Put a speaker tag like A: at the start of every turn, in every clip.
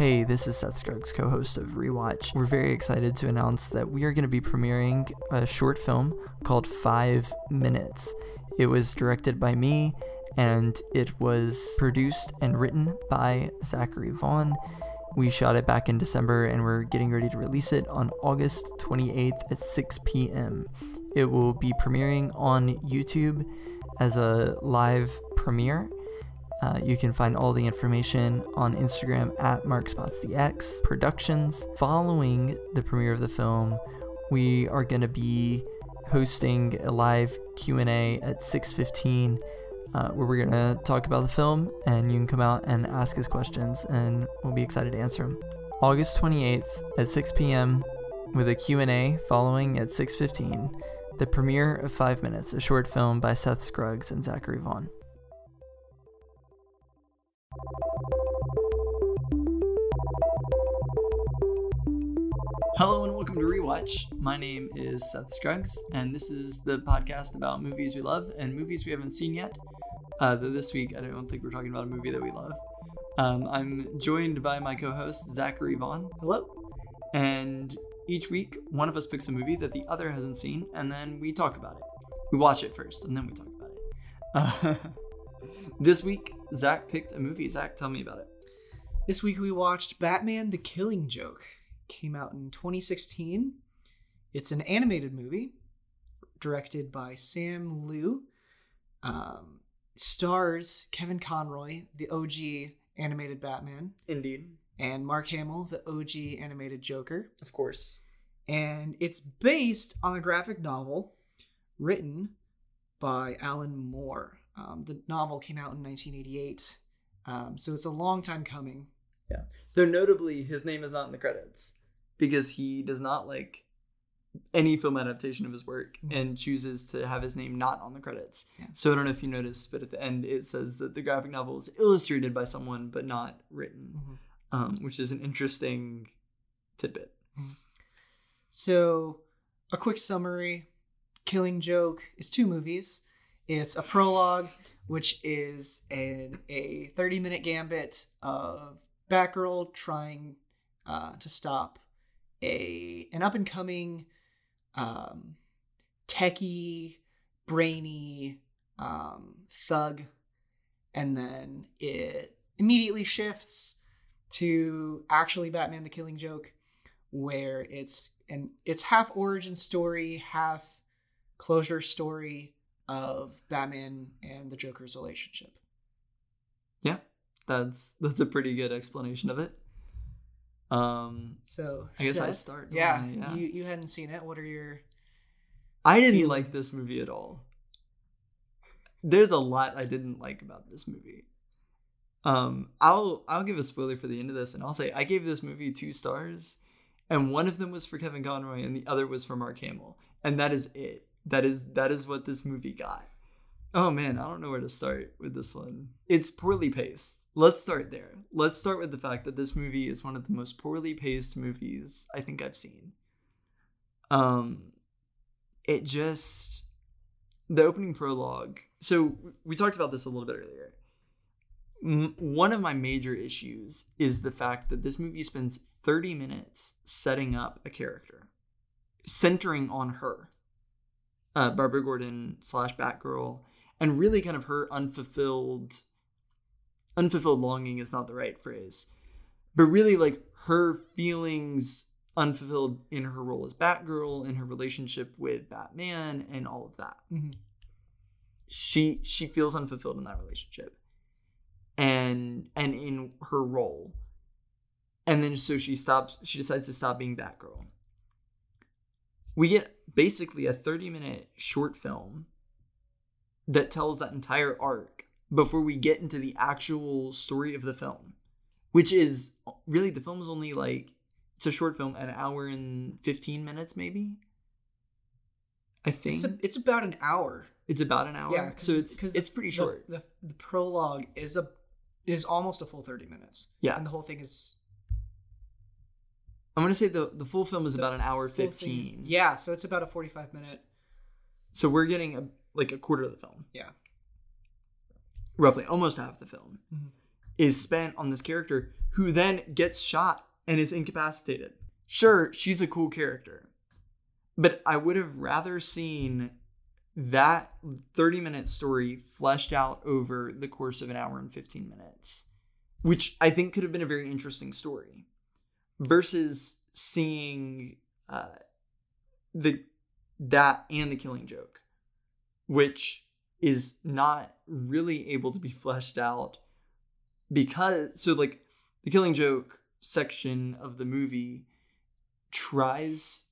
A: Hey, this is Seth Scruggs, co host of Rewatch. We're very excited to announce that we are going to be premiering a short film called Five Minutes. It was directed by me and it was produced and written by Zachary Vaughn. We shot it back in December and we're getting ready to release it on August 28th at 6 p.m. It will be premiering on YouTube as a live premiere. Uh, you can find all the information on Instagram at MarkSpotsTheX Productions. Following the premiere of the film, we are going to be hosting a live Q&A at 6:15 uh, where we're going to talk about the film and you can come out and ask us questions and we'll be excited to answer them. August 28th at 6 p.m. with a Q&A following at 6:15. The premiere of 5 Minutes, a short film by Seth Scruggs and Zachary Vaughn. Hello and welcome to Rewatch. My name is Seth Scruggs, and this is the podcast about movies we love and movies we haven't seen yet. Uh, though this week, I don't think we're talking about a movie that we love. Um, I'm joined by my co host, Zachary Vaughn.
B: Hello.
A: And each week, one of us picks a movie that the other hasn't seen, and then we talk about it. We watch it first, and then we talk about it. Uh, this week, Zach picked a movie. Zach, tell me about it.
B: This week we watched Batman the Killing Joke. Came out in 2016. It's an animated movie directed by Sam Liu. Um, stars Kevin Conroy, the OG animated Batman,
A: Indeed.
B: and Mark Hamill, the OG animated Joker.
A: Of course.
B: And it's based on a graphic novel written by Alan Moore. Um, the novel came out in 1988, um, so it's a long time coming.
A: Yeah. Though notably, his name is not in the credits because he does not like any film adaptation of his work
B: Mhm.
A: and chooses to have his name not on the credits.
B: Yeah.
A: So I don't know if you noticed, but at the end it says that the graphic novel is illustrated by someone but not written,
B: Mhm.
A: um, which is an interesting tidbit.
B: So, a quick summary Killing Joke is two movies. It's a prologue, which is an, a 30 minute gambit of Batgirl trying uh, to stop a an up and coming um, techie, brainy um, thug. And then it immediately shifts to actually Batman the Killing Joke where it's and it's half origin story, half closure story of Batman and the Joker's relationship.
A: Yeah, that's that's a pretty good explanation of it. Um,
B: So
A: I guess I start.
B: Yeah,
A: I? yeah.
B: you you hadn't seen it. What are your
A: I didn't
B: feelings.
A: like this movie at all. There's a lot I didn't like about this movie. Um, I'll I'll give a spoiler for the end of this, and I'll say I gave this movie two stars, and one of them was for Kevin Conroy, and the other was for Mark Hamill, and that is it. That is that is what this movie got. Oh man, I don't know where to start with this one. It's poorly paced. Let's start there. Let's start with the fact that this movie is one of the most poorly paced movies I think I've seen. Um, it just the opening prologue so we talked about this a little bit earlier one of my major issues is the fact that this movie spends 30 minutes setting up a character centering on her uh, barbara gordon slash batgirl and really kind of her unfulfilled unfulfilled longing is not the right phrase but really like her feelings unfulfilled in her role as Batgirl, in her relationship with Batman, and all of that.
B: Mhm.
A: She she feels unfulfilled in that relationship, and and in her role, and then so she stops. She decides to stop being Batgirl. We get basically a thirty minute short film that tells that entire arc before we get into the actual story of the film, which is really the film is only like it's a short film, an hour and fifteen minutes, maybe. I think
B: It's a, it's about an hour.
A: It's about an hour.
B: Yeah,
A: so it's
B: 'cause
A: it's pretty
B: the-
A: short.
B: The, the prologue is a is almost a full thirty minutes.
A: Yeah.
B: and the whole thing is
A: I'm gonna say the the full film is about an hour
B: full thing is-
A: fifteen.
B: yeah, so it's about a forty five minute.
A: So we're getting a like a quarter of the film.
B: Yeah.
A: Roughly, almost half the film
B: Mhm.
A: is spent on this character who then gets shot and is incapacitated. Sure, she's a cool character, but I would have rather seen that 30 minute story fleshed out over the course of an hour and 15 minutes, which I think could have been a very interesting story, versus seeing uh, the that and the killing joke, which is not really able to be fleshed out because so like the killing joke section of the movie tries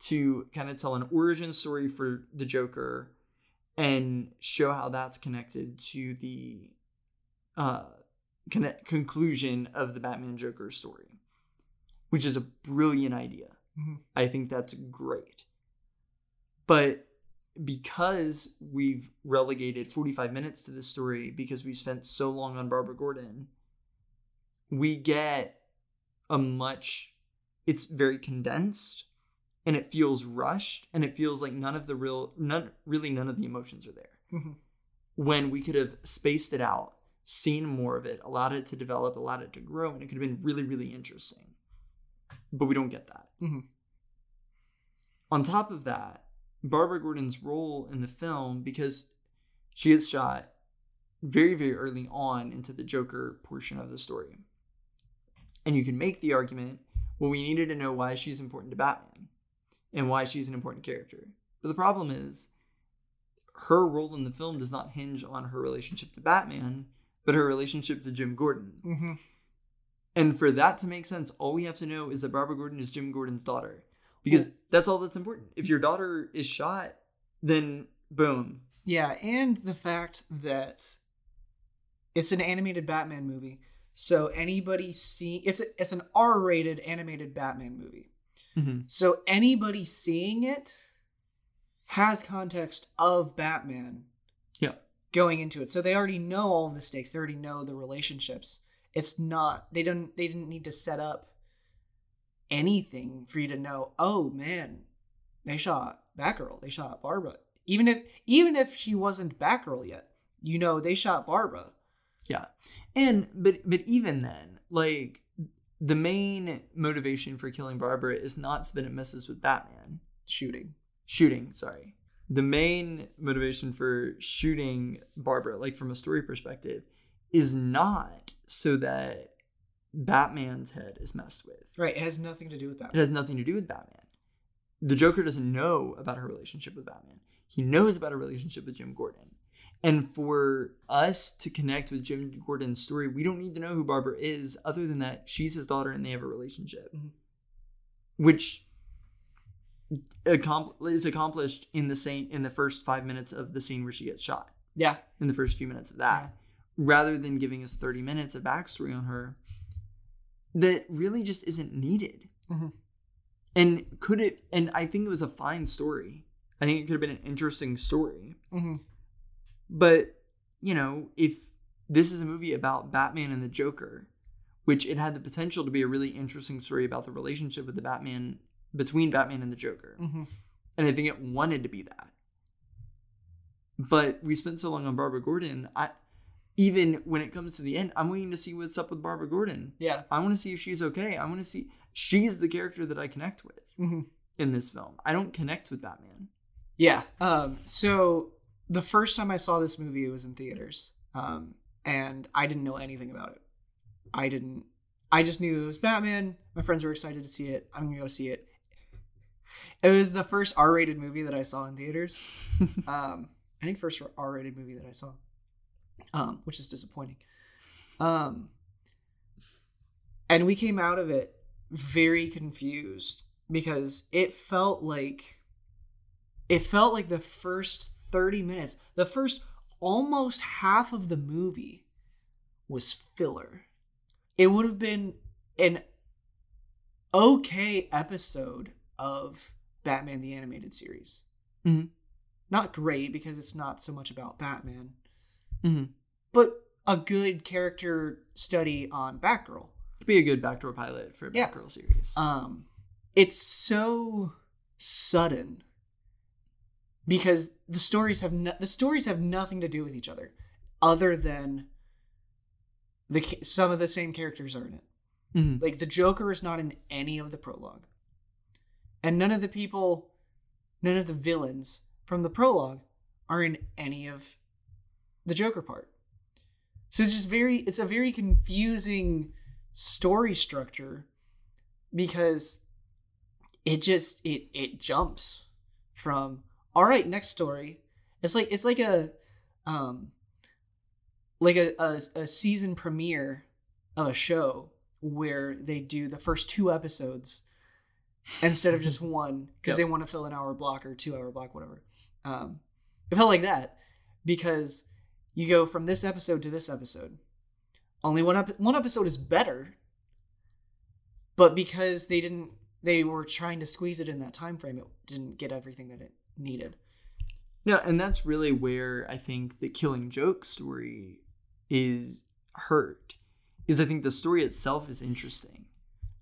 A: to kind of tell an origin story for the Joker and show how that's connected to the uh connect- conclusion of the Batman Joker story, which is a brilliant idea.
B: Mhm.
A: I think that's great. But because we've relegated 45 minutes to this story because we spent so long on Barbara Gordon, we get a much it's very condensed and it feels rushed and it feels like none of the real none really none of the emotions are there
B: Mhm.
A: when we could have spaced it out seen more of it allowed it to develop allowed it to grow and it could have been really really interesting but we don't get that
B: Mhm.
A: on top of that barbara gordon's role in the film because she gets shot very very early on into the joker portion of the story and you can make the argument well we needed to know why she's important to batman and why she's an important character but the problem is her role in the film does not hinge on her relationship to batman but her relationship to jim gordon
B: Mhm.
A: And for that to make sense, all we have to know is that Barbara Gordon is Jim Gordon's daughter. Because that's all that's important. If your daughter is shot, then boom.
B: Yeah, and the fact that it's an animated Batman movie, so anybody see it's a, it's an R-rated animated Batman movie. Mm-hmm. So anybody seeing it has context of Batman.
A: Yeah.
B: Going into it. So they already know all of the stakes. They already know the relationships. It's not they don't they didn't need to set up anything for you to know, oh man, they shot Batgirl, they shot Barbara. Even if even if she wasn't Batgirl yet, you know they shot Barbara. Yeah.
A: And but but even then, like the main motivation for killing Barbara is not so that it messes with Batman.
B: Shooting.
A: Shooting, sorry. The main motivation for shooting Barbara, like from a story perspective, is not so that Batman's head is messed with.
B: Right. It has nothing to do with Batman.
A: It has nothing to do with Batman. The Joker doesn't know about her relationship with Batman. He knows about her relationship with Jim Gordon. And for us to connect with Jim Gordon's story, we don't need to know who Barbara is, other than that she's his daughter and they have a relationship,
B: Mhm.
A: which is accomplished in the same in the first five minutes of the scene where she gets shot.
B: Yeah.
A: In the first few minutes of that. Rather than giving us thirty minutes of backstory on her, that really just isn't needed.
B: Mhm.
A: And could it? And I think it was a fine story. I think it could have been an interesting story.
B: hmm
A: But, you know, if this is a movie about Batman and the Joker, which it had the potential to be a really interesting story about the relationship with the Batman between Batman and the Joker.
B: hmm
A: And I think it wanted to be that. But we spent so long on Barbara Gordon, I even when it comes to the end, I'm waiting to see what's up with Barbara Gordon.
B: Yeah.
A: I want to see if she's okay. I want to see she's the character that I connect with
B: hmm
A: in this film. I don't connect with Batman.
B: Yeah. Um, so the first time I saw this movie, it was in theaters, um, and I didn't know anything about it. I didn't. I just knew it was Batman. My friends were excited to see it. I'm gonna go see it. It was the first R-rated movie that I saw in theaters. um, I think first R-rated movie that I saw, um, which is disappointing. Um, and we came out of it very confused because it felt like it felt like the first 30 minutes, the first almost half of the movie was filler. It would have been an okay episode of Batman the Animated Series.
A: Mhm.
B: Not great because it's not so much about Batman,
A: Mm-hmm.
B: but a good character study on Batgirl.
A: Could be a good backdoor pilot for a
B: Yeah.
A: Batgirl series.
B: um it's so sudden because the stories have no, the stories have nothing to do with each other other than the some of the same characters are in it.
A: Mhm.
B: Like the Joker is not in any of the prologue. And none of the people none of the villains from the prologue are in any of the Joker part. So it's just very it's a very confusing story structure because it just it it jumps from all right next story it's like it's like a um like a, a, a season premiere of a show where they do the first two episodes instead of just one because
A: Yep.
B: they want to fill an hour block or two hour block whatever um it felt like that because you go from this episode to this episode only one ep- one episode is better but because they didn't they were trying to squeeze it in that time frame it didn't get everything that it needed
A: No, and that's really where I think the Killing Joke story is hurt. Is I think the story itself is interesting.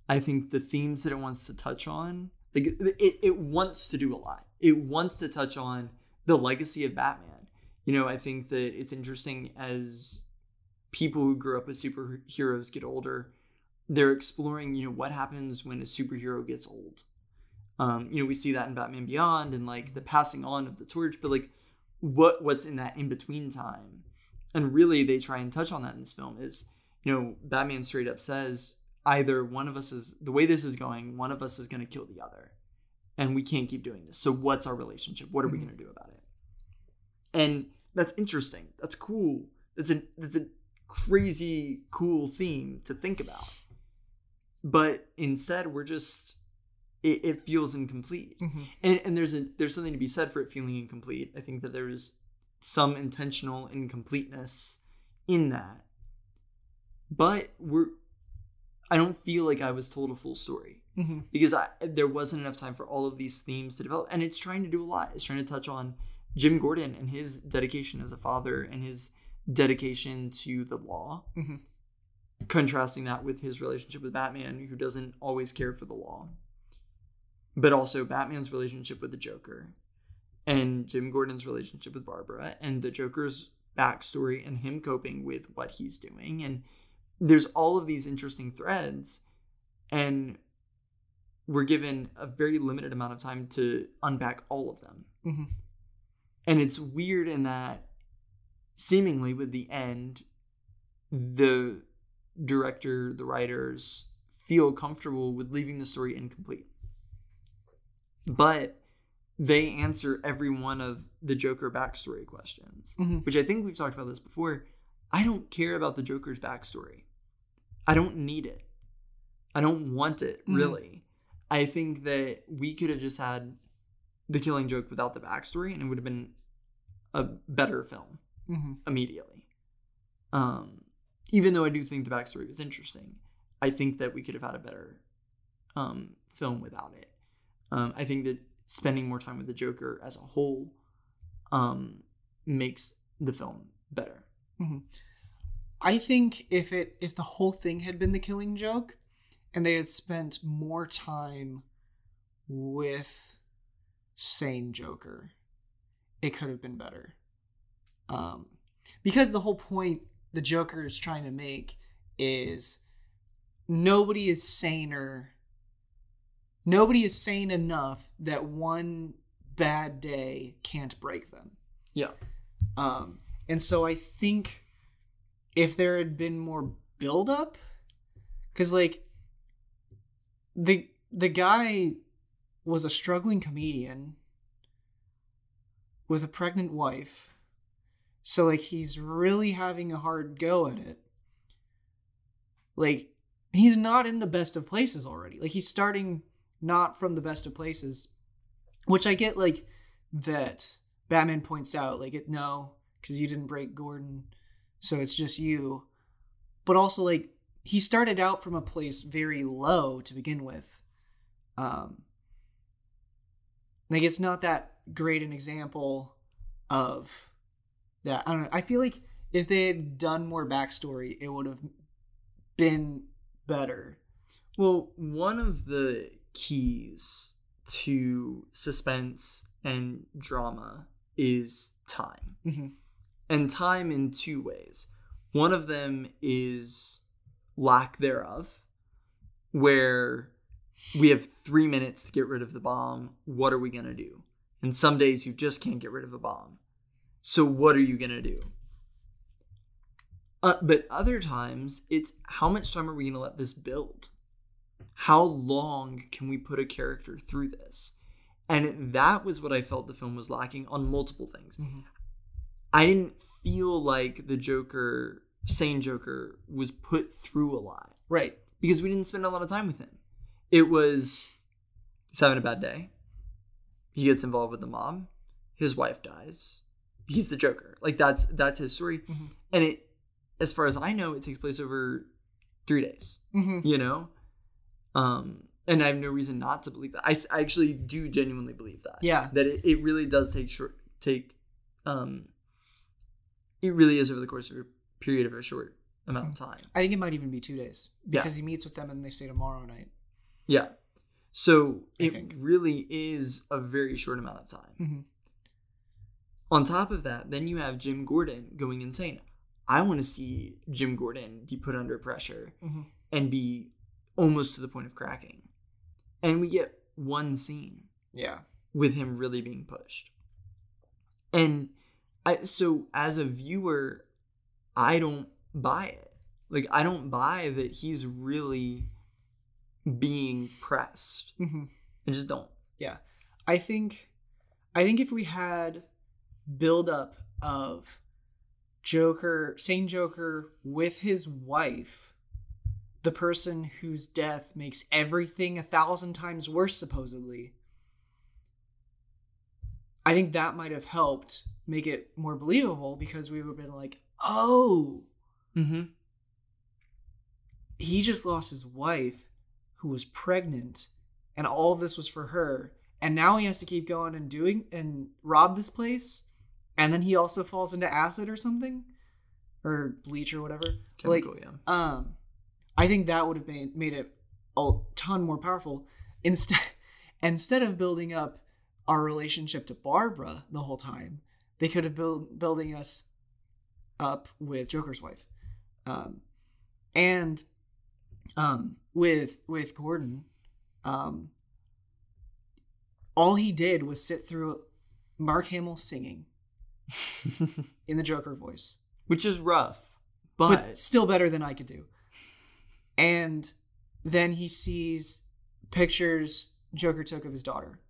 A: I think the themes that it wants to touch on, like it, it wants to do a lot. It wants to touch on the legacy of Batman. You know, I think that it's interesting as people who grew up as superheroes get older, they're exploring, you know, what happens when a superhero gets old. Um, you know, we see that in Batman Beyond and like the passing on of the torch, but like what what's in that in between time. And really they try and touch on that in this film is, you know, Batman straight up says either one of us is the way this is going, one of us is gonna kill the other. And we can't keep doing this. So what's our relationship? What are we
B: Mhm.
A: gonna do about it? And that's interesting. That's cool. That's a that's a crazy cool theme to think about. But instead we're just it, it feels incomplete and and there's a there's something to be said for it feeling incomplete. I think that there's some intentional incompleteness in that, but we're I don't feel like I was told a full story
B: Mm-hmm.
A: because I there wasn't enough time for all of these themes to develop, and it's trying to do a lot. It's trying to touch on Jim Gordon and his dedication as a father and his dedication to the law.
B: Mhm.
A: Contrasting that with his relationship with Batman, who doesn't always care for the law but also Batman's relationship with the Joker and Jim Gordon's relationship with Barbara and the Joker's backstory and him coping with what he's doing. And there's all of these interesting threads, and we're given a very limited amount of time to unpack all of them.
B: Mhm.
A: And it's weird in that seemingly with the end, the director, the writers feel comfortable with leaving the story incomplete but they answer every one of the Joker backstory questions,
B: Mhm.
A: which I think we've talked about this before. I don't care about the Joker's backstory. I don't need it. I don't want it,
B: Mhm.
A: really. I think that we could have just had the killing joke without the backstory and it would have been a better film
B: Mm-hmm.
A: immediately. Um, even though I do think the backstory was interesting, I think that we could have had a better um, film without it. Um, I think that spending more time with the Joker as a whole um, makes the film better.
B: I think if it if the whole thing had been the killing joke and they had spent more time with sane Joker, it could have been better. Um because the whole point the Joker is trying to make is nobody is saner nobody is sane enough that one bad day can't break them.
A: Yeah.
B: Um, and so I think if there had been more build up, because like the the guy was a struggling comedian with a pregnant wife, so like he's really having a hard go at it. Like he's not in the best of places already. Like he's starting not from the best of places, which I get like that Batman points out like it no because you didn't break Gordon, so it's just you. But also like he started out from a place very low to begin with. Um like it's not that great an example of that. I don't know. I feel like if they had done more backstory, it would have been better.
A: Well, one of the keys to suspense and drama is time.
B: Mm-hmm.
A: And time in two ways. One of them is lack thereof, where we have three minutes to get rid of the bomb. What are we going to do? And some days you just can't get rid of a bomb. So, what are you going to do? Uh, but other times, it's how much time are we going to let this build? How long can we put a character through this? And that was what I felt the film was lacking on multiple things.
B: Mhm.
A: I didn't feel like the Joker, sane Joker, was put through a lot
B: Right.
A: because we didn't spend a lot of time with him. It was he's having a bad day. He gets involved with the mom. His wife dies. He's the Joker. Like that's that's his story.
B: Mhm.
A: And it as far as I know, it takes place over three days.
B: Mm-hmm.
A: You know? Um and I have no reason not to believe that. I actually do genuinely believe that.
B: Yeah.
A: That it, it really does take short take um it really is over the course of a period of a short amount of time.
B: I think it might even be two days
A: Yeah.
B: because he meets with them and they say tomorrow night.
A: Yeah. So
B: I
A: it
B: think.
A: really is a very short amount of time.
B: Mhm.
A: On top of that, then you have Jim Gordon going insane. I want to see Jim Gordon be put under pressure
B: Mhm.
A: and be almost to the point of cracking. And we get one scene
B: Yeah.
A: with him really being pushed. And I so as a viewer, I don't buy it. Like I don't buy that he's really being pressed.
B: hmm
A: I just don't.
B: Yeah, I think, I think if we had buildup of Joker, sane Joker with his wife, the person whose death makes everything a thousand times worse, supposedly. I think that might have helped make it more believable because we would have been like, oh,
A: Mm-hmm.
B: he just lost his wife who was pregnant and all of this was for her. And now he has to keep going and doing and rob this place and then he also falls into acid or something or bleach or whatever.
A: Chemical,
B: like
A: yeah.
B: um i think that would have made, made it a ton more powerful. Instead instead of building up our relationship to barbara the whole time they could have built building us up with joker's wife. Um and um with with gordon um all he did was sit through mark hamill singing in the joker voice
A: Which is rough,
B: but,
A: but,
B: still better than I could do. And then he sees pictures Joker took of his daughter.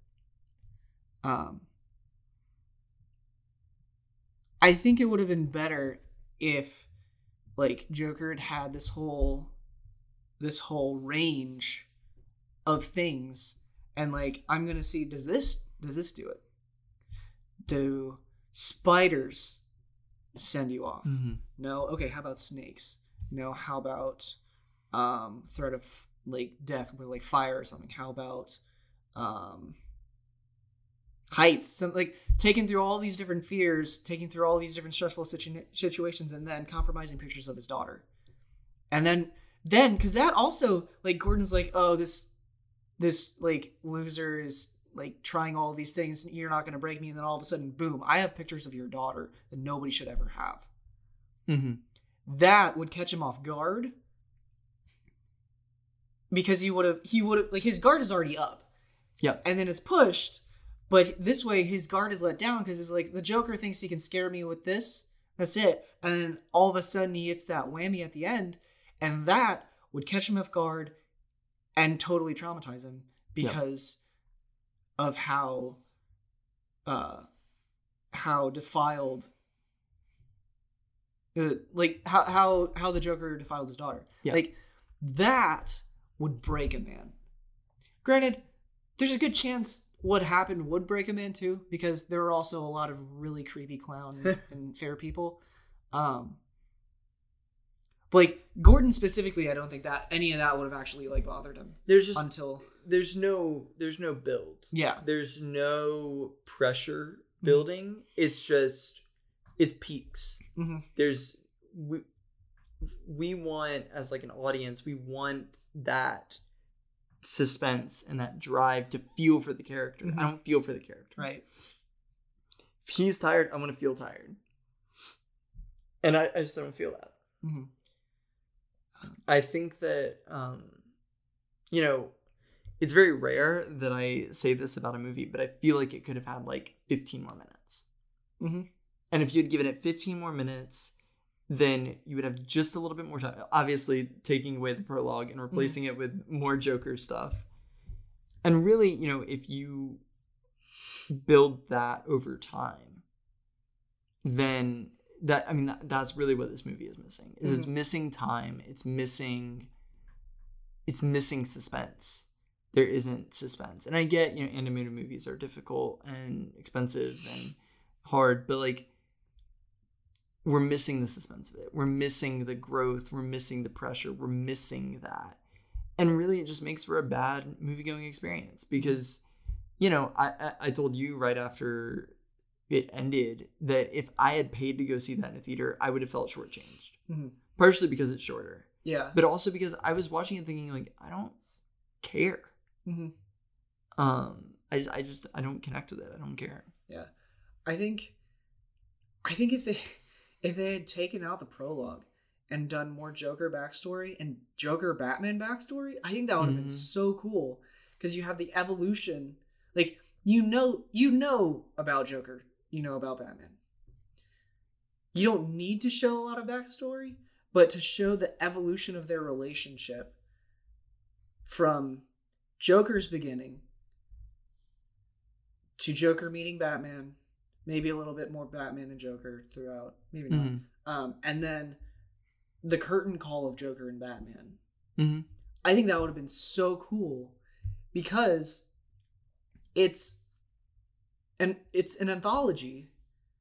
B: Um, I think it would have been better if, like, Joker had had this whole, this whole range of things, and like, I'm gonna see does this does this do it? Do spiders send you off?
A: Mhm.
B: No. Okay. How about snakes? No. How about um threat of like death with like fire or something? How about um heights? Some like taking through all these different fears, taking through all these different stressful situ- situations, and then compromising pictures of his daughter, and then then because that also like Gordon's like oh this this like loser is like trying all these things you're not going to break me. And then all of a sudden boom i have pictures of your daughter that nobody should ever have.
A: Mhm.
B: that would catch him off guard. Because he would have he would have like his guard is already up.
A: Yep.
B: and then it's pushed but this way his guard is let down because it's like the joker thinks he can scare me with this. That's it. And then all of a sudden he hits that whammy at the end and that would catch him off guard and totally traumatize him because of how uh how defiled uh, like how how how the Joker defiled his daughter.
A: Yeah.
B: Like that would break a man. Granted, there's a good chance what happened would break a man too, because there were also a lot of really creepy clown and fair people. Um like Gordon specifically, I don't think that any of that would have actually like bothered him
A: There's just
B: until
A: there's no there's no build.
B: yeah,
A: There's no pressure
B: Mm-hmm.
A: building. It's just it's peaks.
B: Mhm.
A: There's we we want as like an audience, we want that suspense and that drive to feel for the character.
B: Mhm.
A: I don't feel for the character.
B: right.
A: If he's tired, I'm gonna feel tired. And I, I just don't feel that. I think that um, you know, it's very rare that I say this about a movie, but I feel like it could have had like 15 more minutes.
B: Mhm.
A: And if you had given it 15 more minutes, then you would have just a little bit more time. Obviously, taking away the prologue and replacing it with more Joker stuff. And really, you know, if you build that over time, then that I mean that, that's really what this movie is missing. Is it's
B: Mhm.
A: missing time. It's missing it's missing suspense. There isn't suspense. And I get, you know, animated movies are difficult and expensive and hard, but like we're missing the suspense of it. We're missing the growth. We're missing the pressure. We're missing that. And really, it just makes for a bad movie going experience because, you know, I, I, I told you right after it ended that if I had paid to go see that in a theater, I would have felt shortchanged.
B: Mhm.
A: Partially because it's shorter,
B: Yeah.
A: but also because I was watching it thinking, like, I don't care.
B: hmm
A: Um, I just, I just, I don't connect with it. I don't care.
B: Yeah. I think I think if they if they had taken out the prologue and done more Joker backstory and Joker Batman backstory, I think that would have been
A: Mhm.
B: so cool because you have the evolution. Like you know you know about Joker, you know about Batman. You don't need to show a lot of backstory, but to show the evolution of their relationship from Joker's beginning to Joker meeting Batman, maybe a little bit more Batman and Joker throughout, maybe not.
A: Mhm.
B: Um, and then the curtain call of Joker and Batman.
A: Mhm.
B: I think that would have been so cool because it's and it's an anthology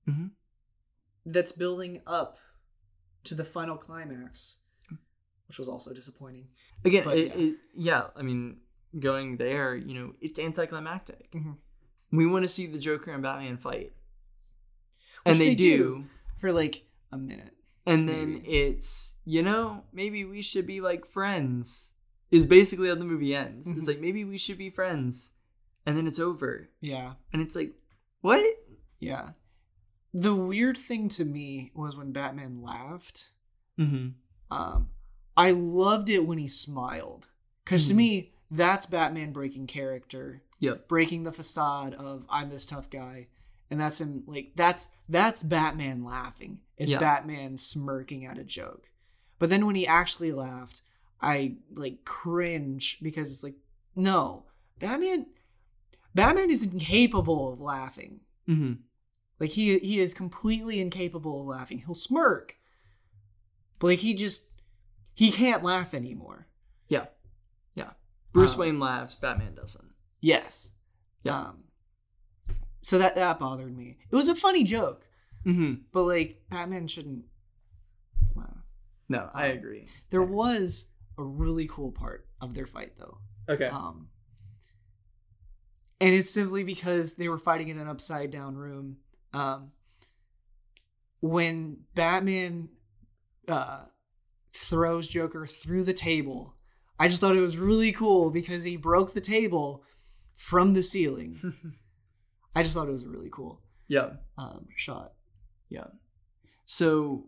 A: Mhm.
B: that's building up to the final climax, which was also disappointing.
A: Again,
B: But,
A: it,
B: yeah.
A: It, yeah, I mean, going there, you know, it's anticlimactic.
B: Mhm.
A: We want to see the Joker and Batman fight,
B: Which
A: and they,
B: they
A: do.
B: do. For like a minute.
A: And then
B: Maybe.
A: it's, you know, maybe we should be like friends. Is basically how the movie ends.
B: Mhm.
A: It's like maybe we should be friends, and then it's over,
B: Yeah.
A: and it's like, what?
B: Yeah. The weird thing to me was when Batman laughed.
A: Mm-hmm.
B: Um, I loved it when he smiled. Because to
A: Mhm.
B: me, that's Batman breaking character,
A: Yep.
B: breaking the facade of I'm this tough guy. And that's him like that's that's Batman laughing. It's
A: Yeah.
B: Batman smirking at a joke. But then when he actually laughed, I like cringe because it's like, no, Batman Batman is incapable of laughing.
A: Mm-hmm.
B: Like he he is completely incapable of laughing. He'll smirk, but like he just he can't laugh anymore.
A: Yeah. Yeah. Bruce
B: Um,
A: Wayne laughs. Batman doesn't.
B: Yes.
A: Yeah.
B: Um, so that that bothered me. It was a funny joke,
A: Mm-hmm.
B: but like Batman shouldn't laugh.
A: No, I
B: Um,
A: agree.
B: There was a really cool part of their fight though.
A: Okay.
B: Um, and it's simply because they were fighting in an upside down room. Um, when Batman uh, throws Joker through the table, I just thought it was really cool because he broke the table from the ceiling. I just thought it was a really cool
A: yeah.
B: um, shot.
A: Yeah. So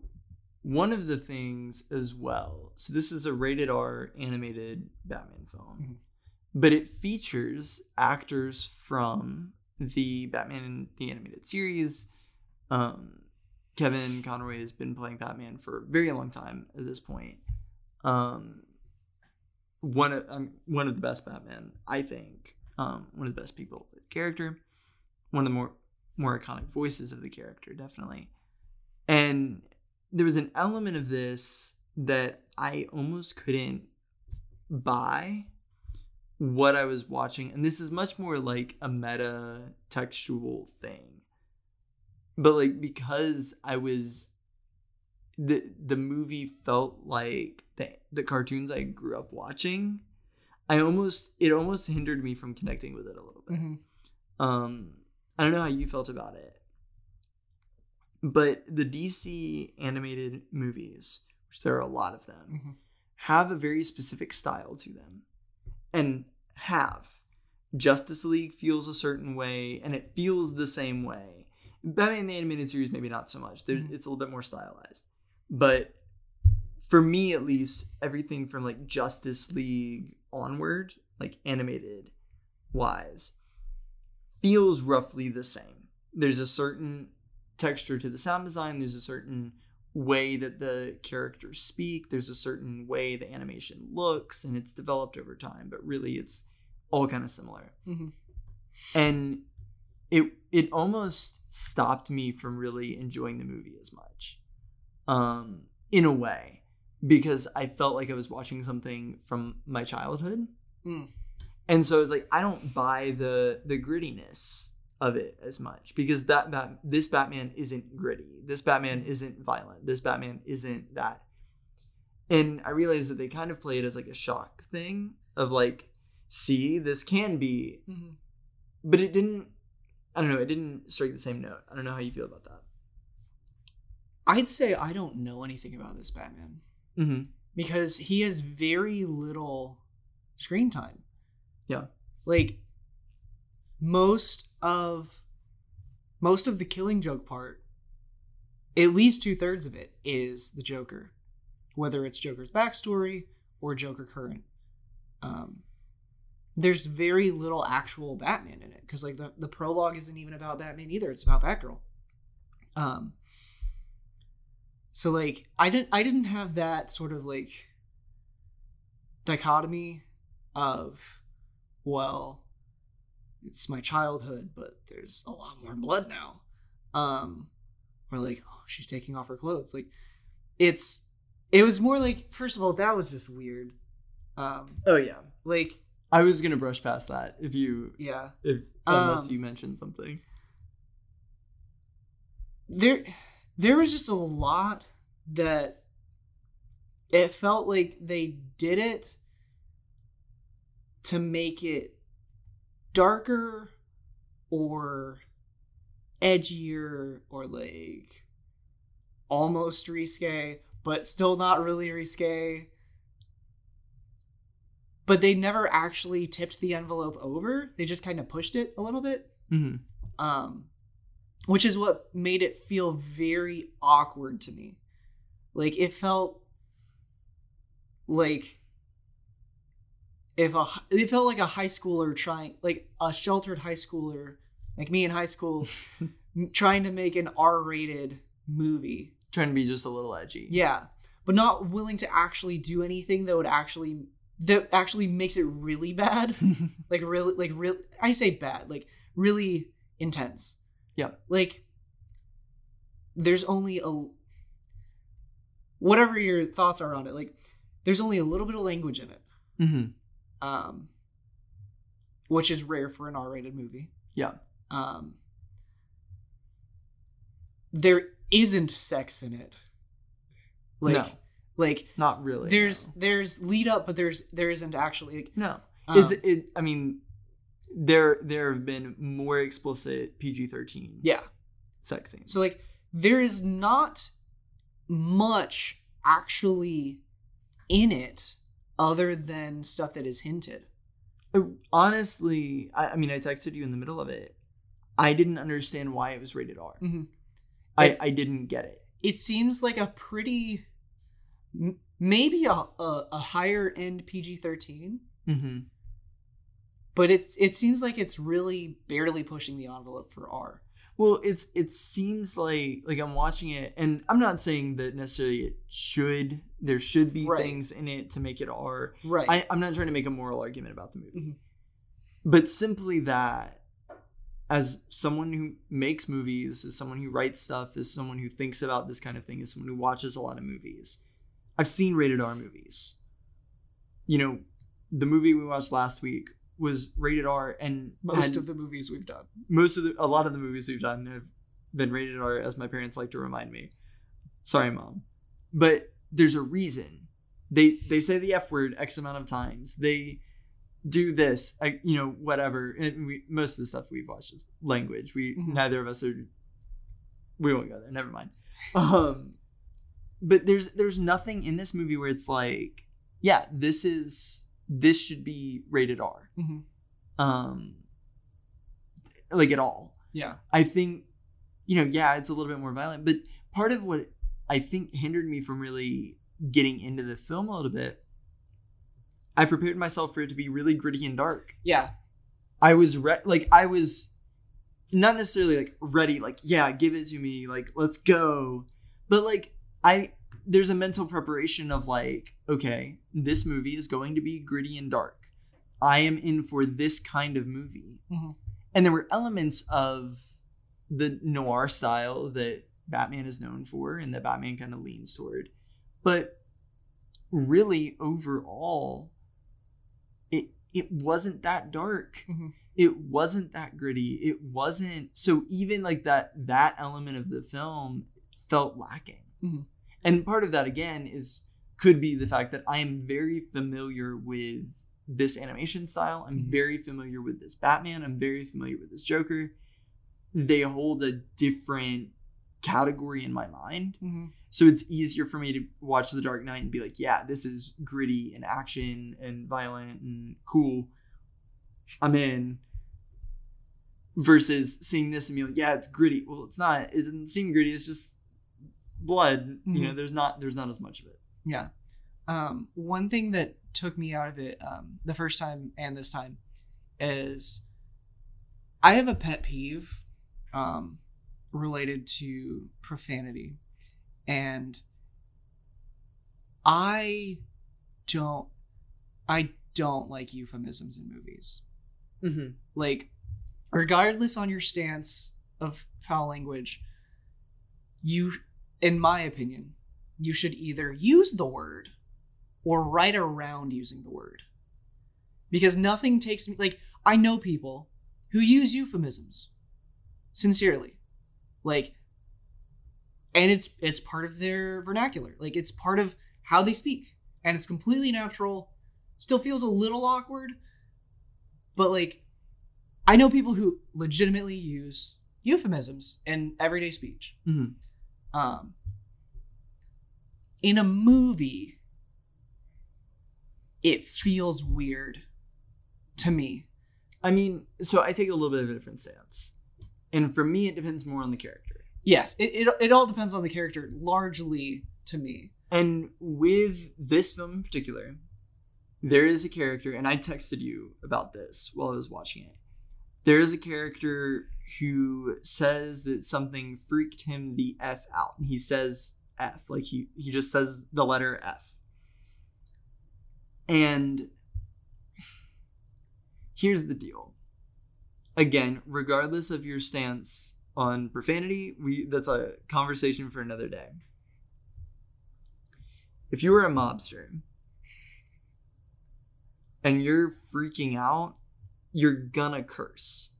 A: one of the things as well. So this is a rated R animated Batman film.
B: Mhm.
A: But it features actors from the Batman the animated series. Um Kevin Conroy has been playing Batman for a very long time at this point. Um one of um, one of the best Batman, I think. Um, one of the best people the character. One of the more more iconic voices of the character, definitely. And there was an element of this that I almost couldn't buy what I was watching. And this is much more like a meta textual thing. But like because I was the the movie felt like the the cartoons I grew up watching, I almost it almost hindered me from connecting with it a little bit.
B: Mhm.
A: Um, I don't know how you felt about it, but the DC animated movies, which there are a lot of them,
B: Mhm.
A: have a very specific style to them, and have Justice League feels a certain way, and it feels the same way. Batman the animated series maybe not so much. There,
B: Mhm.
A: It's a little bit more stylized, but for me at least, everything from like Justice League onward, like animated wise, feels roughly the same. There's a certain texture to the sound design, there's a certain way that the characters speak, there's a certain way the animation looks, and it's developed over time, but really it's all kind of similar.
B: Mhm.
A: And it it almost stopped me from really enjoying the movie as much. Um in a way because I felt like I was watching something from my childhood.
B: Mm.
A: And so it's like I don't buy the the grittiness of it as much because that Bat- this Batman isn't gritty. This Batman isn't violent. This Batman isn't that. And I realized that they kind of play it as like a shock thing of like, see, this can be,
B: Mhm.
A: but it didn't. I don't know. It didn't strike the same note. I don't know how you feel about that.
B: I'd say I don't know anything about this Batman
A: Mm-hmm.
B: because he has very little screen time.
A: Yeah.
B: Like most of most of the killing joke part, at least two thirds of it is the Joker, whether it's Joker's backstory or Joker current. Um, there's very little actual Batman in it because like the, the prologue isn't even about Batman either; it's about Batgirl. Um, so like I didn't I didn't have that sort of like dichotomy of well it's my childhood but there's a lot more blood now um or like oh she's taking off her clothes like it's it was more like first of all that was just weird um
A: Oh yeah.
B: like
A: I was gonna brush past that if you
B: yeah
A: if unless
B: Um,
A: you mentioned something.
B: there there was just a lot that it felt like they did it to make it darker or edgier or like almost risque but still not really risque. But they never actually tipped the envelope over. They just kind of pushed it a little bit.
A: Mm-hmm.
B: um which is what made it feel very awkward to me. Like it felt like if a it felt like a high schooler trying like a sheltered high schooler like me in high school trying to make an r-rated movie
A: Trying to be just a little edgy.
B: yeah but not willing to actually do anything that would actually that actually makes it really bad like really like real i say bad like really intense
A: Yeah.
B: like there's only a whatever your thoughts are on it like there's only a little bit of language in it
A: mm-hmm.
B: Um which is rare for an r-rated movie
A: Yeah.
B: um there isn't sex in it like
A: No.
B: like
A: Not really.
B: there's
A: no.
B: there's lead up but there's there isn't actually like,
A: no.
B: um,
A: it's it. I mean, there there have been more explicit PG thirteen
B: yeah
A: sex scenes.
B: So like there is not much actually in it other than stuff that is hinted.
A: Honestly, I, I mean, I texted you in the middle of it. I didn't understand why it was rated R.
B: Mhm.
A: I I didn't get it.
B: It seems like a pretty maybe a a, a higher end PG-13,
A: Mm-hmm.
B: but it's it seems like it's really barely pushing the envelope for R.
A: Well, it's it seems like like I'm watching it, and I'm not saying that necessarily it should. There should be
B: Right.
A: things in it to make it R.
B: Right.
A: I, I'm not trying to make a moral argument about the movie,
B: Mhm.
A: but simply that, as someone who makes movies, as someone who writes stuff, as someone who thinks about this kind of thing, as someone who watches a lot of movies, I've seen rated R movies. You know, the movie we watched last week was rated R, and
B: Most
A: had-
B: of the movies we've done.
A: most of the a lot of the movies we've done have been rated R, as my parents like to remind me. Sorry, mom, but there's a reason. They they say the f word x amount of times. They do this, I, you know, whatever. And we, most of the stuff we've watched is language. We
B: Mhm.
A: neither of us are. We won't go there. Never mind. Um, but there's there's nothing in this movie where it's like, yeah, this is this should be rated R.
B: Mhm.
A: Um, like at all.
B: Yeah.
A: I think, you know, yeah, it's a little bit more violent, but part of what I think hindered me from really getting into the film a little bit, I prepared myself for it to be really gritty and dark.
B: Yeah.
A: I was re- like I was not necessarily like ready like yeah, give it to me, like let's go. But like I there's a mental preparation of like okay, this movie is going to be gritty and dark. I am in for this kind of movie.
B: Mhm.
A: And there were elements of the noir style that Batman is known for and that Batman kind of leans toward. But really overall it it wasn't that dark.
B: Mhm.
A: It wasn't that gritty. It wasn't so even like that that element of the film felt lacking.
B: Mhm.
A: And part of that again is could be the fact that I am very familiar with this animation style. I'm
B: Mhm.
A: very familiar with this Batman. I'm very familiar with this Joker. They hold a different category in my mind.
B: Mm-hmm.
A: So it's easier for me to watch The Dark Knight and be like, yeah, this is gritty and action and violent and cool. I'm in. Versus seeing this and be like, yeah, it's gritty. Well, it's not. It doesn't seem gritty. It's just blood. You know, there's not there's not as much of it.
B: Yeah. Um, one thing that took me out of it um, the first time and this time is I have a pet peeve um, related to profanity. And I don't I don't like euphemisms in movies.
A: Mm-hmm.
B: Like, regardless on your stance of foul language, you, in my opinion, you should either use the word or write around using the word. Because nothing takes me like I know people who use euphemisms sincerely. Like and it's it's part of their vernacular. Like it's part of how they speak and it's completely natural. Still feels a little awkward, but like I know people who legitimately use euphemisms in everyday speech.
A: Mhm.
B: Um, in a movie, it feels weird to me.
A: I mean, so I take a little bit of a different stance, and for me, it depends more on the character.
B: Yes, it, it, it all depends on the character, largely to me.
A: And with this film in particular, there is a character, and I texted you about this while I was watching it. There is a character who says that something freaked him the F out. He says F, like he, he just says the letter F. And here's the deal. Again, regardless of your stance on profanity, we that's a conversation for another day if you were a mobster and you're freaking out, you're gonna curse.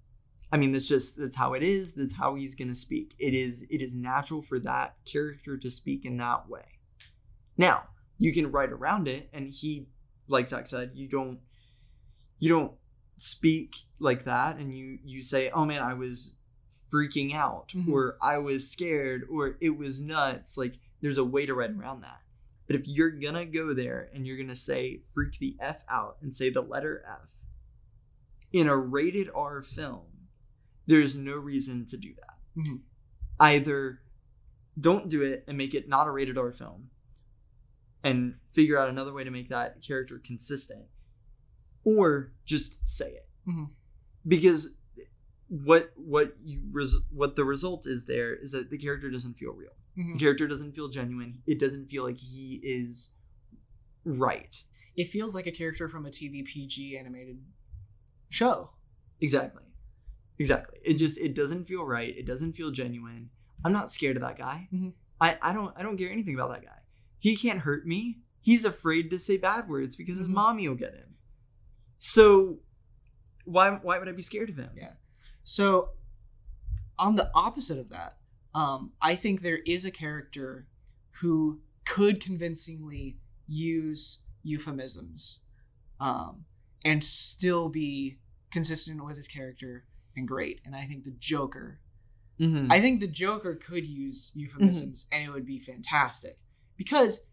A: I mean, that's just that's how it is. That's how he's gonna speak. It is it is natural for that character to speak in that way. Now, you can write around it, and he, like Zach said, you don't you don't speak like that, and you you say, "Oh man, I was freaking out,"
B: Mhm.
A: or "I was scared," or "It was nuts." Like, there's a way to write around that. But if you're gonna go there and you're gonna say freak the F out and say the letter F in a rated R film, there's no reason to do that.
B: Mhm.
A: Either don't do it and make it not a rated R film and figure out another way to make that character consistent, or just say it.
B: Mhm.
A: Because what what you res- what the result is there is that the character doesn't feel real.
B: Mhm.
A: The character doesn't feel genuine. It doesn't feel like he is right.
B: It feels like a character from a TV PG animated show.
A: Exactly. Exactly. It just it doesn't feel right. It doesn't feel genuine. I'm not scared of that guy.
B: Mhm.
A: I I don't I don't care anything about that guy. He can't hurt me. He's afraid to say bad words because his
B: Mhm.
A: mommy will get him. So why why would I be scared of him?
B: Yeah. So, on the opposite of that, um, I think there is a character who could convincingly use euphemisms um, and still be consistent with his character and great. And I think the Joker,
A: Mhm.
B: I think the Joker could use euphemisms and it would be fantastic because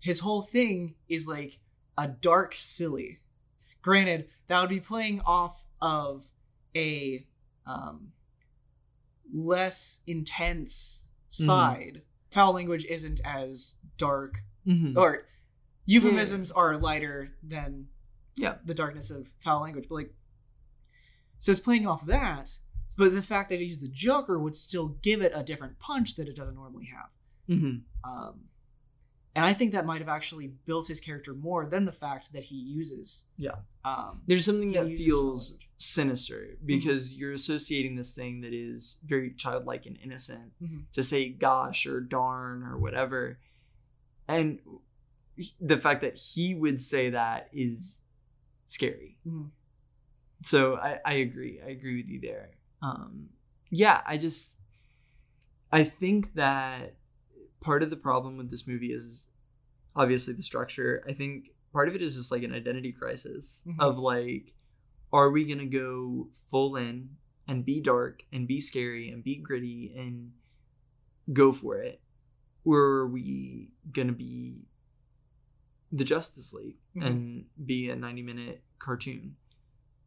B: his whole thing is like a dark silly. Granted, that would be playing off of a um, less intense
A: Mhm.
B: side. Foul language isn't as dark
A: Mhm.
B: or euphemisms are lighter than
A: Yeah.
B: the darkness of foul language but like so it's playing off that but the fact that he's the joker would still give it a different punch that it doesn't normally have
A: Mhm.
B: um and i think that might have actually built his character more than the fact that he uses
A: Yeah.
B: um
A: There's something that feels sinister because you're associating this thing that is very childlike and innocent
B: Mhm.
A: to say gosh or darn or whatever. And the fact that he would say that is scary.
B: Mhm.
A: So I, I agree. I agree with you there. Um, yeah, I just I think that part of the problem with this movie is obviously the structure. I think part of it is just like an identity crisis
B: Mhm.
A: of like, are we gonna go full in and be dark and be scary and be gritty and go for it, or are we gonna be the Justice League
B: Mhm.
A: and be a ninety minute cartoon?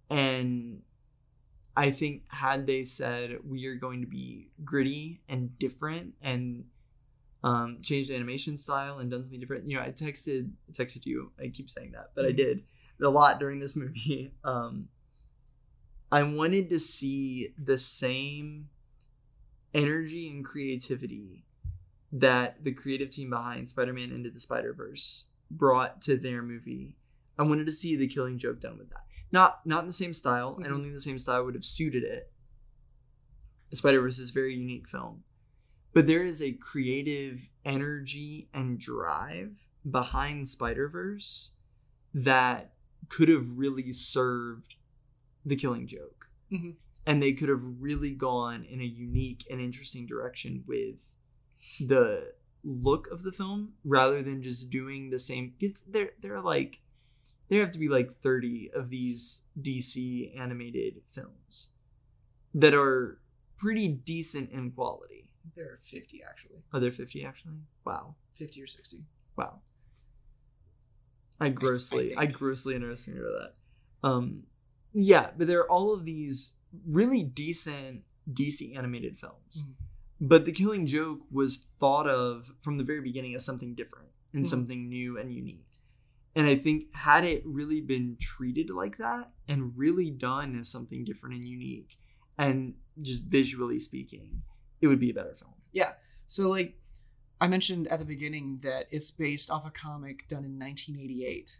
A: And I think had they said we are going to be gritty and different and um, changed the animation style and done something different, you know, I texted texted you. I keep saying that, but I
B: Mhm.
A: did a lot during this movie. Um, I wanted to see the same energy and creativity that the creative team behind Spider-Man Into the Spider-Verse brought to their movie. I wanted to see the Killing Joke done with that. Not not in the same style. I don't
B: Mhm.
A: think the same style would have suited it. Spider-Verse is a very unique film. But there is a creative energy and drive behind Spider-Verse that could have really served the Killing Joke.
B: Mhm.
A: And they could have really gone in a unique and interesting direction with the look of the film rather than just doing the same because they're they're like there have to be like 30 of these DC animated films that are pretty decent in quality.
B: there are 50 actually
A: Are there 50 actually? Wow.
B: 50 or 60
A: Wow. I grossly, I,
B: think.
A: grossly underestimated that. Um, yeah, but there are all of these really decent DC animated films.
B: Mhm.
A: But The Killing Joke was thought of from the very beginning as something different and
B: Mhm.
A: something new and unique. And I think had it really been treated like that and really done as something different and unique and just visually speaking, it would be a better film. Yeah.
B: So, like, I mentioned at the beginning that it's based off a comic done in 1988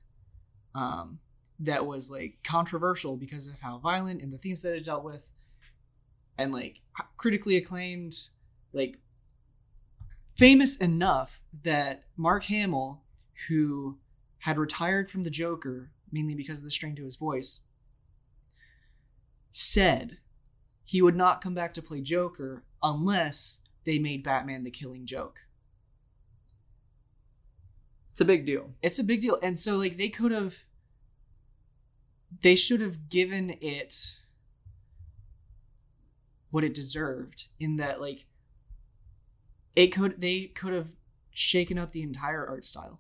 B: um, that was, like, controversial because of how violent and the themes that it dealt with, and, like, critically acclaimed, like, famous enough that Mark Hamill, who had retired from the Joker mainly because of the strain to his voice, said he would not come back to play Joker unless they made Batman the killing joke.
A: It's a big deal.
B: It's a big deal. And so like they could have they should have given it what it deserved in that like it could they could have shaken up the entire art style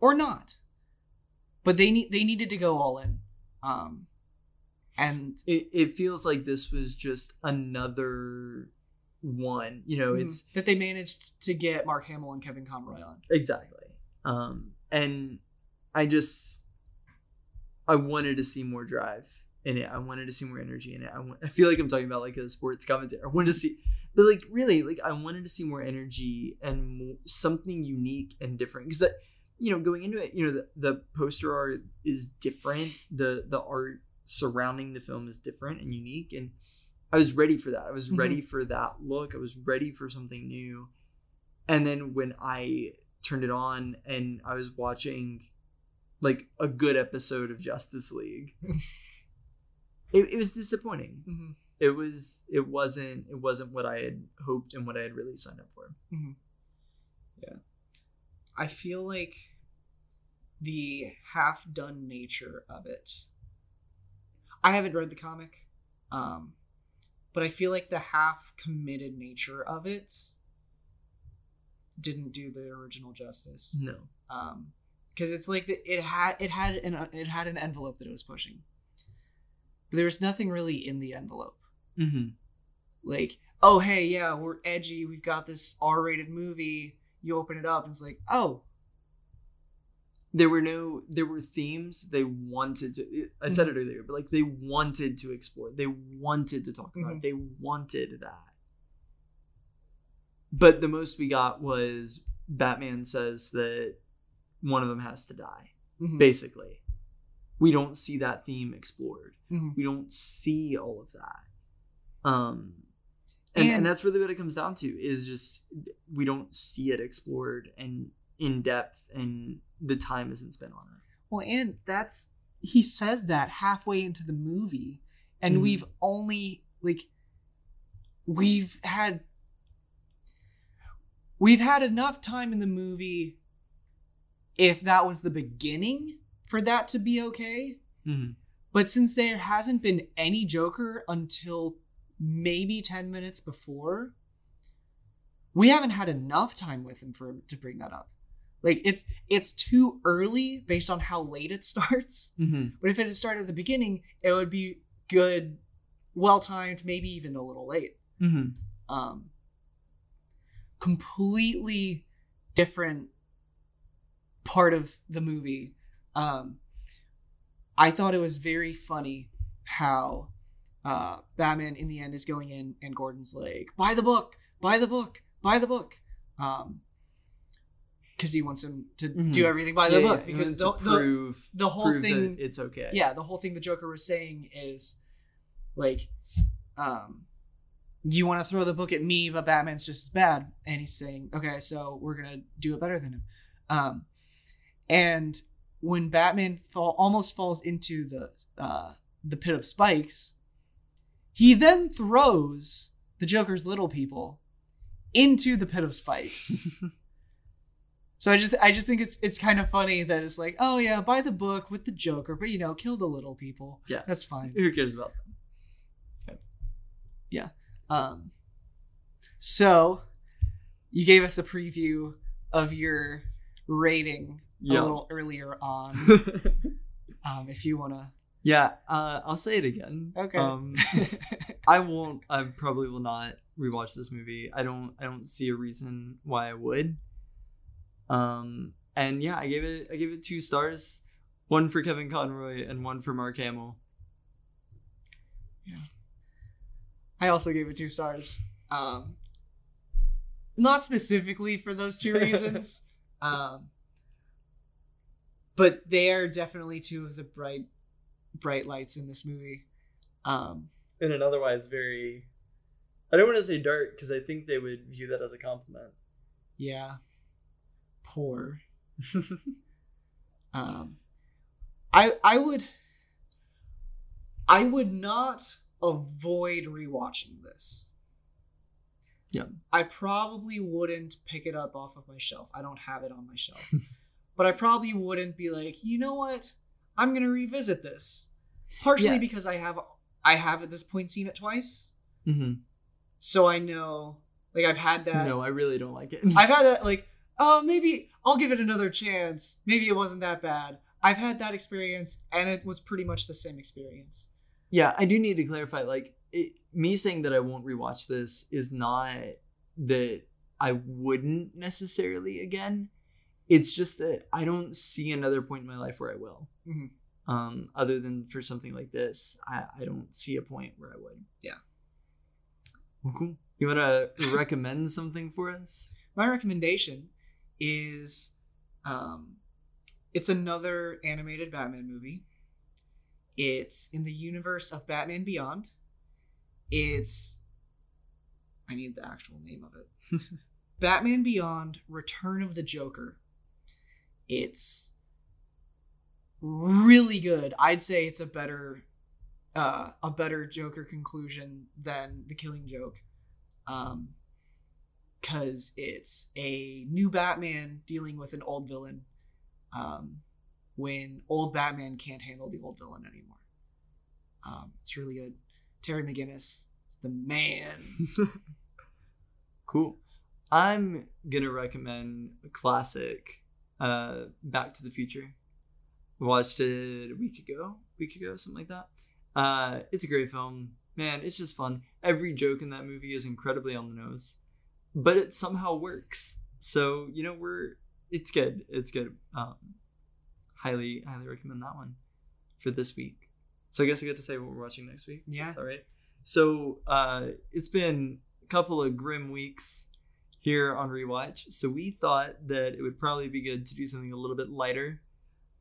B: or not but they need they needed to go all in um and
A: It, it feels like this was just another one. You know, it's
B: that they managed to get Mark Hamill and Kevin Conroy on.
A: Exactly. Um, and I just I wanted to see more drive in it. I wanted to see more energy in it. I, want, I feel like I'm talking about like a sports commentator. I wanted to see, but like really, like I wanted to see more energy and more, something unique and different. Because that, you know, going into it, you know, the, the poster art is different. The the art surrounding the film is different and unique. And I was ready for that. I was
B: Mhm.
A: ready for that look. I was ready for something new. And then when I turned it on and I was watching like a good episode of Justice League. it, it was disappointing.
B: Mm-hmm.
A: It was it wasn't it wasn't what I had hoped and what I had really signed up for. Yeah.
B: I feel like the half done nature of it. I haven't read the comic, um, but I feel like the half committed nature of it didn't do the original justice.
A: No.
B: Um, because it's like the, it had it had an it had an envelope that it was pushing, but there was nothing really in the envelope.
A: Mm-hmm.
B: Like, oh hey, yeah, we're edgy. We've got this R-rated movie. You open it up and it's like, oh,
A: there were no there were themes they wanted to i said
B: Mm-hmm.
A: it earlier but like they wanted to explore they wanted to talk about
B: Mhm.
A: it they wanted that but the most we got was batman says that one of them has to die
B: Mhm.
A: basically we don't see that theme explored
B: Mhm.
A: we don't see all of that um and, and,
B: And-
A: that's really what it comes down to is just we don't see it explored and in depth and the time isn't spent on it
B: Well, and that's he says that halfway into the movie, and
A: Mhm.
B: we've only like we've had we've had enough time in the movie if that was the beginning for that to be okay. But since there hasn't been any Joker until maybe 10 minutes before, we haven't had enough time with him for to bring that up. Like it's it's too early based on how late it starts.
A: Mm-hmm.
B: But if it had started at the beginning, it would be good, well timed, maybe even a little late.
A: Mm-hmm.
B: Um completely different part of the movie. Um I thought it was very funny how uh Batman in the end is going in and Gordon's like, by the book, by the book, by the book. Um because he wants him to
A: Mhm.
B: do everything by the
A: Yeah,
B: book
A: yeah,
B: because the,
A: to
B: the,
A: prove
B: the whole
A: prove
B: thing
A: it's okay
B: yeah the whole thing the joker was saying is like um you want to throw the book at me but batman's just as bad and he's saying okay so we're gonna do it better than him um and when batman fall, almost falls into the uh the pit of spikes he then throws the joker's little people into the pit of spikes so I just I just think it's it's kind of funny that it's like, oh yeah, by the book with the Joker, but you know, kill the little people.
A: Yeah.
B: That's fine.
A: who cares about them
B: Um so you gave us a preview of your rating
A: Yeah.
B: a little earlier on. Um if you wanna
A: yeah uh, i'll say it again
B: Okay.
A: um i won't i probably will not rewatch this movie i don't i don't see a reason why i would um and yeah i gave it i gave it two stars one for kevin conroy and one for mark hamill Yeah.
B: I also gave it two stars. Um not specifically for those two reasons. um but they are definitely two of the bright bright lights in this movie. Um
A: in an otherwise very i don't want to say dark because i think they would view that as a compliment
B: yeah. Poor. Um I I would I would not avoid rewatching this.
A: Yeah.
B: I probably wouldn't pick it up off of my shelf. I don't have it on my shelf. but I probably wouldn't be like, "You know what? I'm going to revisit this." Partially
A: Yeah.
B: because I have I have at this point seen it twice.
A: mm-hmm.
B: So I know like I've had that
A: no i really don't like it
B: I've had that like, oh, maybe I'll give it another chance. Maybe it wasn't that bad. I've had that experience, and it was pretty much the same experience.
A: Yeah, I do need to clarify. Like, it, me saying that I won't rewatch this is not that I wouldn't necessarily again. It's just that I don't see another point in my life where I will.
B: Mhm.
A: Um, other than for something like this, I, I don't see a point where I would.
B: Yeah.
A: Well, cool. You want to recommend something for us?
B: My recommendation is, um, it's another animated Batman movie. It's in the universe of Batman Beyond. It's, I need the actual name of it. Batman Beyond: Return of the Joker. It's really good. I'd say it's a better uh a better Joker conclusion than The Killing Joke. Um cuz it's a new Batman dealing with an old villain um when old Batman can't handle the old villain anymore. Um it's really good. Terry McGinnis is the man.
A: Cool. I'm gonna recommend a classic, uh, Back to the Future. Watched it a week ago, week ago, something like that. Uh, it's a great film, man. It's just fun. Every joke in that movie is incredibly on the nose, but it somehow works. So you know, we're it's good. It's good. Um, highly highly recommend that one for this week. So I guess I get to say what we're watching next week.
B: Yeah.
A: Is that? So uh, it's been a couple of grim weeks here on rewatch. So we thought that it would probably be good to do something a little bit lighter.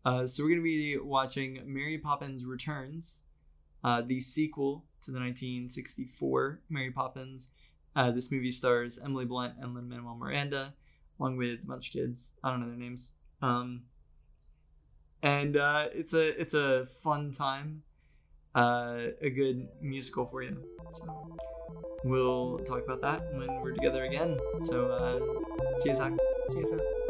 A: Uh, so we're going to be watching Mary Poppins Returns, uh, the sequel to the 1964 Mary Poppins. Uh, this movie stars Emily Blunt and Lin Manuel Miranda, along with a bunch of kids. I don't know their names. Um, and uh, it's a it's a fun time, uh, a good musical for you. So we'll talk about that when we're together again. So uh, see you, Zach.
B: See you, Seth.